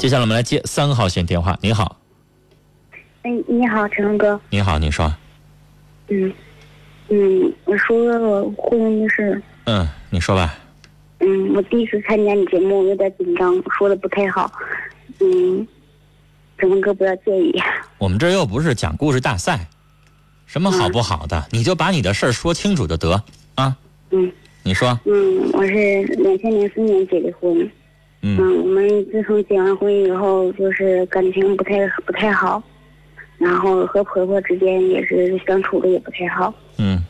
接下来我们来接三号线电话。你好，哎，你好，陈龙哥。你好，你说，嗯嗯，我说我婚姻的事。嗯，你说吧。嗯，我第一次参加你节目，有点紧张，说的不太好。嗯，陈龙哥不要介意。我们这又不是讲故事大赛，什么好不好的，你就把你的事儿说清楚就得啊。嗯你说，嗯，我是两千零四年结的婚。嗯。嗯，我们自从结完婚以后，就是感情不太不太好，然后和婆婆之间也是相处的也不太好。嗯。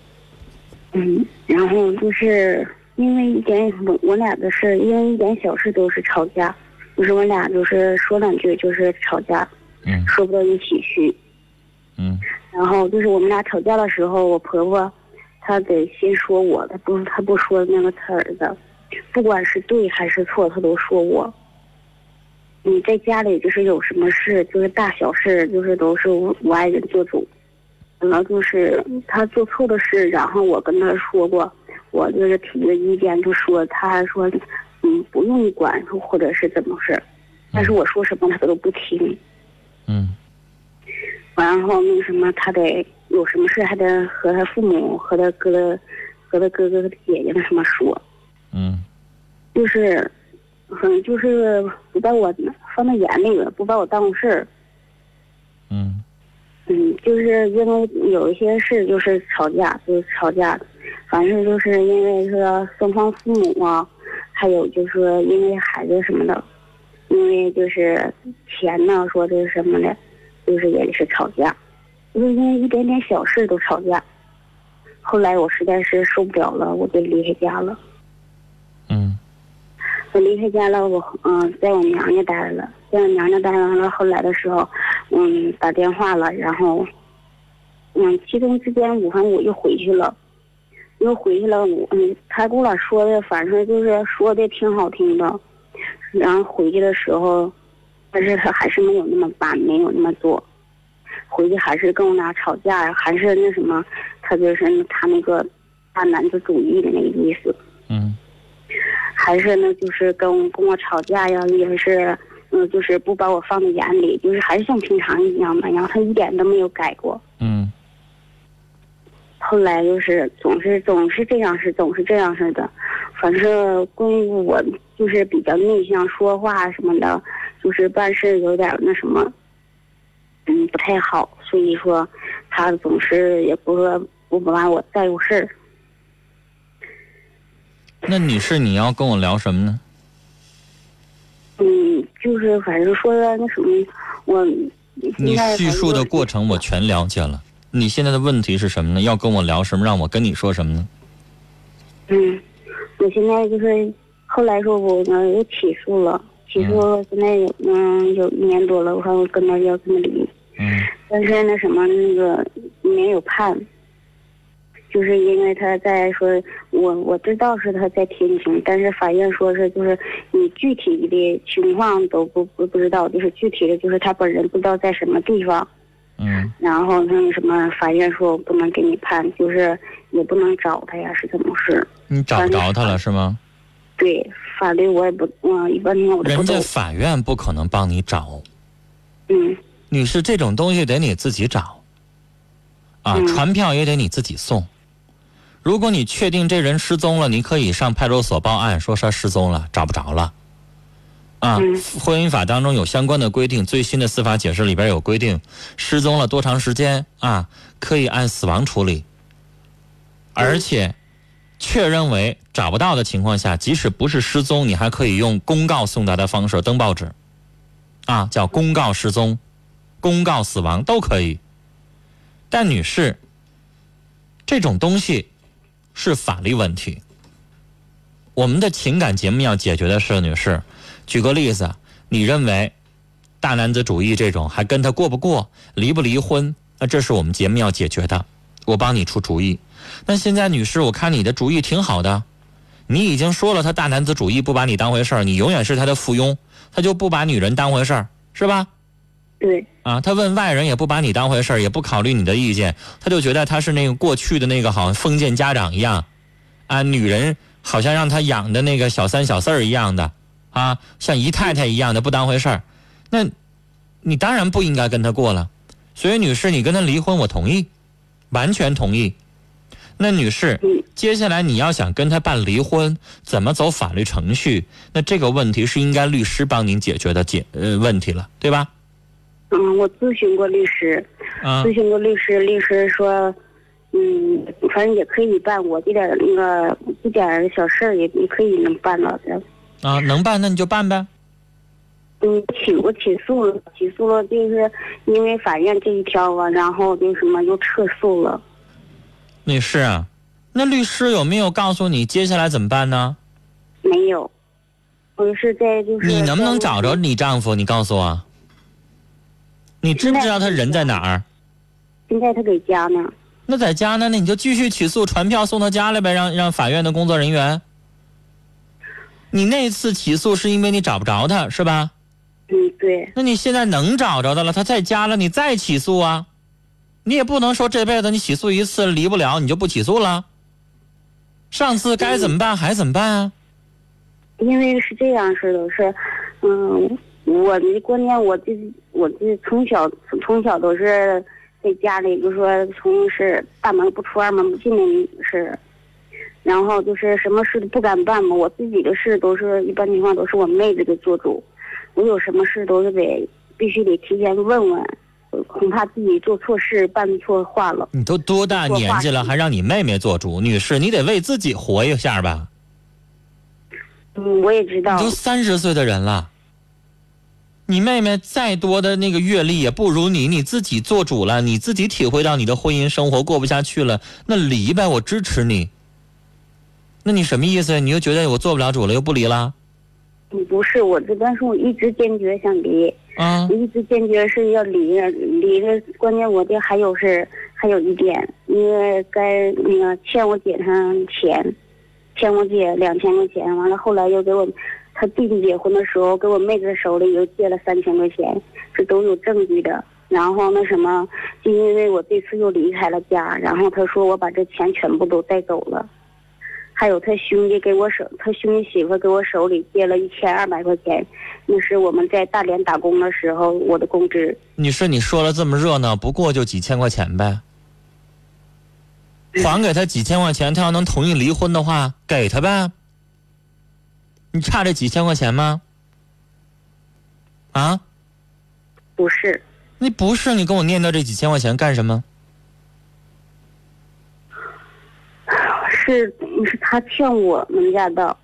嗯，然后就是因为一点我我俩的事，因为一点小事都是吵架，就是我俩就是说两句就是吵架，嗯。说不到一起去。嗯。然后就是我们俩吵架的时候，我婆婆她得先说我，她不她不说那个她儿子，不管是对还是错，他都说我。你在家里就是有什么事，就是大小事，就是都是我我爱人做主。然后就是他做错的事，然后我跟他说过，我就是提个意见，就说他说，嗯，不用管或者是怎么回事，但是我说什么他都不听。嗯然后那个什么，他得有什么事还得和他父母、和他哥哥、和他哥哥、姐姐那什么说，嗯就是，嗯，就是不把我放在眼里了，不把我当回事儿。嗯嗯，就是因为有一些事就是吵架，就是吵架，反正就是因为说双方父母啊，还有就是说因为孩子什么的，因为就是钱呢，说这什么的，就是也是吵架，就是因为一点点小事都吵架。后来我实在是受不了了，我就离开家了。我离开家了，我嗯、在我娘家待着了，在我娘家待完了。后来的时候，嗯，打电话了，然后，嗯，其中之间，我反正我又回去了，又回去了。我嗯，他跟我俩说的，反正就是说的挺好听的。然后回去的时候，但是他还是没有那么办，没有那么做。回去还是跟我俩吵架，还是那什么，他就是他那个大男子主义的那个意思。嗯还是呢，就是跟跟我吵架呀，也是，嗯，就是不把我放在眼里，就是还是像平常一样的，然后他一点都没有改过。嗯后来就是总是总是这样式，总是这样式的，反正关于我就是比较内向，说话什么的，就是办事有点那什么，嗯，不太好，所以说他总是也不说不把我在乎事儿。那女士，你要跟我聊什么呢？嗯，就是反正说那什么，我你叙述的过程我全了解了。你现在的问题是什么呢？要跟我聊什么？让我跟你说什么呢？嗯，我现在就是后来说我呢又起诉了，起诉了现在有嗯有一年多了，我看我跟他要跟他离，嗯但是那什么那个没有判，就是因为他在说我我知道是他在天津，但是法院说是就是你具体的情况都不不不知道，就是具体的就是他本人不知道在什么地方。嗯然后那个什么，法院说我不能给你判，就是也不能找他呀，是怎么事？你找不着他了是吗？对，法律我也不，嗯，一般情况我都人家。法院不可能帮你找，嗯女士，这种东西得你自己找。啊，嗯传票也得你自己送。如果你确定这人失踪了，你可以上派出所报案，说他失踪了，找不着了。啊，嗯婚姻法当中有相关的规定，最新的司法解释里边有规定，失踪了多长时间啊，可以按死亡处理。而且，确认为找不到的情况下，即使不是失踪，你还可以用公告送达的方式登报纸，啊，叫公告失踪、公告死亡都可以。但女士，这种东西是法律问题。我们的情感节目要解决的是，女士，举个例子，你认为大男子主义这种还跟他过不过，离不离婚？那这是我们节目要解决的，我帮你出主意。那现在，女士，我看你的主意挺好的，你已经说了他大男子主义，不把你当回事儿，你永远是他的附庸，他就不把女人当回事儿，是吧？对，啊，他问外人也不把你当回事儿，也不考虑你的意见，他就觉得他是那个过去的那个好像封建家长一样，啊，女人好像让他养的那个小三小四儿一样的，啊，像姨太太一样的不当回事儿，那，你当然不应该跟他过了。所以，女士，你跟他离婚，我同意，完全同意。那女士，接下来你要想跟他办离婚，怎么走法律程序？那这个问题是应该律师帮您解决的解呃问题了，对吧？嗯，我咨询过律师，咨询过律师，律师说，嗯，反正也可以办，我这点那个一点小事儿也也可以能办了的。啊，能办那你就办呗。嗯，起我起诉了，起诉了，就是因为法院这一条啊，然后那什么又撤诉了。女士啊，那律师有没有告诉你接下来怎么办呢？没有，我是在就是。你能不能找着你丈夫？你告诉我。你知不知道他人在哪儿？现在他在家呢。那在家呢？那你就继续起诉，传票送到家来呗，让让法院的工作人员。你那次起诉是因为你找不着他，是吧？嗯，对。那你现在能找着他了，他在家了，你再起诉啊？你也不能说这辈子你起诉一次离不了，你就不起诉了。上次该怎么办还怎么办啊？因为是这样式的，是，嗯，我的观念，我这我这从小从小都是在家里，就说从是大门不出二门不进的是，然后就是什么事都不敢办嘛。我自己的事都是一般情况都是我妹子给做主，我有什么事都是得必须得提前问问。恐怕自己做错事，办错话了。你都多大年纪了，还让你妹妹做主？女士，你得为自己活一下吧。嗯，我也知道。你都三十岁的人了，你妹妹再多的那个阅历也不如你。你自己做主了，你自己体会到你的婚姻生活过不下去了，那离呗，我支持你。那你什么意思？你又觉得我做不了主了，又不离了？不是我这边是我一直坚决想离。啊！一直坚决是要离的，离的。关键我这还有是还有一点，因为该那个欠我姐她钱，欠我姐两千块钱。完了后来又给我他弟弟结婚的时候，给我妹子手里又借了三千块钱，这都有证据的。然后那什么，就因为我这次又离开了家，然后他说我把这钱全部都带走了。还有他兄弟给我手，他兄弟媳妇给我手里借了一千二百块钱，那是我们在大连打工的时候我的工资。你说你说了这么热闹，不过就几千块钱呗，还给他几千块钱，他要能同意离婚的话，给他呗。你差这几千块钱吗？啊？不是。你不是你跟我念叨这几千块钱干什么？是，是他欠我们家的。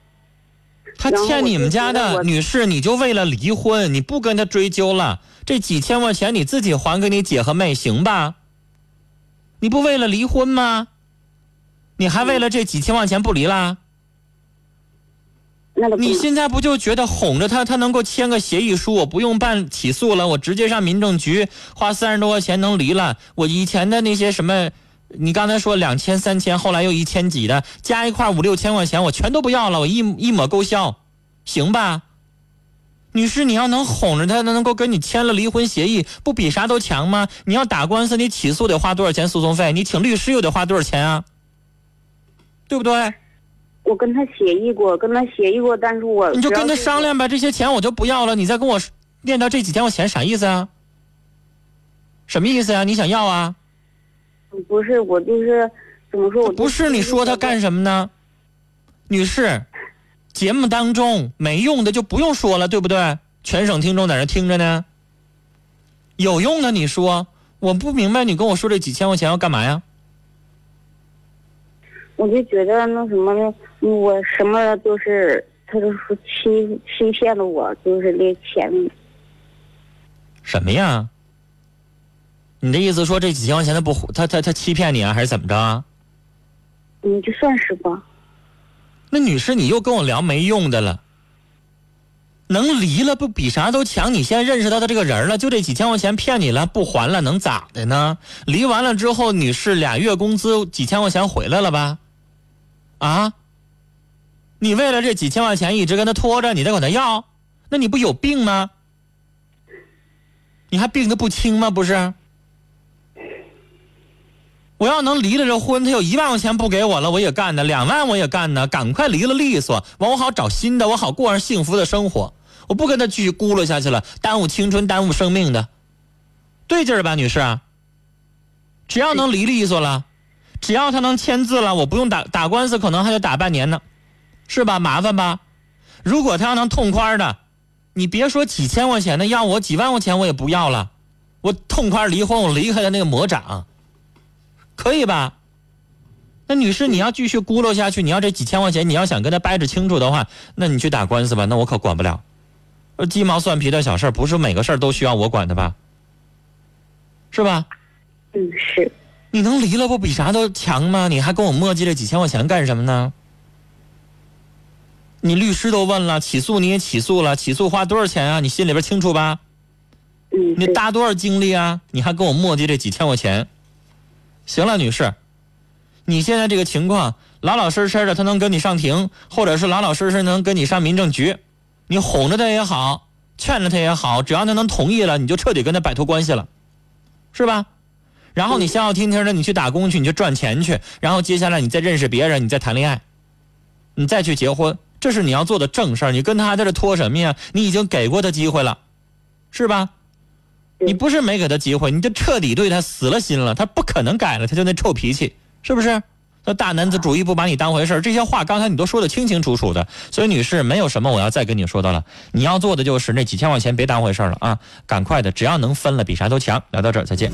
他欠你们家的女士，你就为了离婚，你不跟他追究了，这几千块钱你自己还给你姐和妹，行吧？你不为了离婚吗？你还为了这几千块钱不离啦？你现在不就觉得哄着他，他能够签个协议书，我不用办起诉了，我直接上民政局花三十多块钱能离了？我以前的那些什么？你刚才说两千三千，后来又一千几的，加一块五六千块钱，我全都不要了，我一一抹勾销，行吧？女士，你要能哄着他，能能够跟你签了离婚协议，不比啥都强吗？你要打官司，你起诉得花多少钱诉讼费？你请律师又得花多少钱啊？对不对？我跟他协议过，跟他协议过，但是我你就跟他商量呗，这些钱我就不要了，你再跟我念叨这几千块钱啥意思啊？什么意思啊？你想要啊？不是我就是怎么说？我不是你说他干什么呢，女士？节目当中没用的就不用说了，对不对？全省听众在那听着呢。有用的你说，我不明白你跟我说这几千块钱要干嘛呀？我就觉得那什么呢，我什么都是他就是欺欺骗了我，就是那钱。什么呀？你的意思说这几千块钱他不他他他欺骗你啊，还是怎么着啊？嗯，就算是吧。那女士，你又跟我聊没用的了。能离了不比啥都强？你现在认识到他这个人了，就这几千块钱骗你了，不还了能咋的呢？离完了之后，女士俩月工资几千块钱回来了吧？啊？你为了这几千块钱一直跟他拖着，你再管他要，那你不有病吗？你还病得不轻吗？不是？我要能离了这婚，他有一万块钱不给我了，我也干呢；两万我也干呢，赶快离了利索，完我好找新的，我好过上幸福的生活。我不跟他继续咕噜下去了，耽误青春，耽误生命的，对劲儿吧，女士？只要能离利索了，只要他能签字了，我不用打打官司，可能还得打半年呢，是吧？麻烦吧？如果他要能痛快的，你别说几千块钱的，要我几万块钱我也不要了，我痛快离婚，我离开了那个魔掌，可以吧？那女士，你要继续咕噜下去，你要这几千块钱，你要想跟他掰扯清楚的话，那你去打官司吧，那我可管不了。鸡毛蒜皮的小事不是每个事儿都需要我管的吧？是吧？嗯，是。你能离了不比啥都强吗？你还跟我磨叽这几千块钱干什么呢？你律师都问了，起诉你也起诉了，起诉花多少钱啊？你心里边清楚吧？嗯。你搭多少精力啊？你还跟我磨叽这几千块钱？行了，女士。你现在这个情况，老老实实的，他能跟你上庭，或者是老老实实能跟你上民政局，你哄着他也好，劝着他也好，只要他能同意了，你就彻底跟他摆脱关系了，是吧？然后你消消停停的，你去打工去，你就赚钱去，然后接下来你再认识别人，你再谈恋爱，你再去结婚，这是你要做的正事儿。你跟他在这拖什么呀？你已经给过他机会了，是吧？你不是没给他机会，你就彻底对他死了心了，他不可能改了，他就那臭脾气。是不是？那大男子主义不把你当回事这些话刚才你都说的清清楚楚的，所以女士没有什么我要再跟你说的了。你要做的就是那几千块钱别当回事了啊，赶快的，只要能分了，比啥都强。聊到这儿，再见。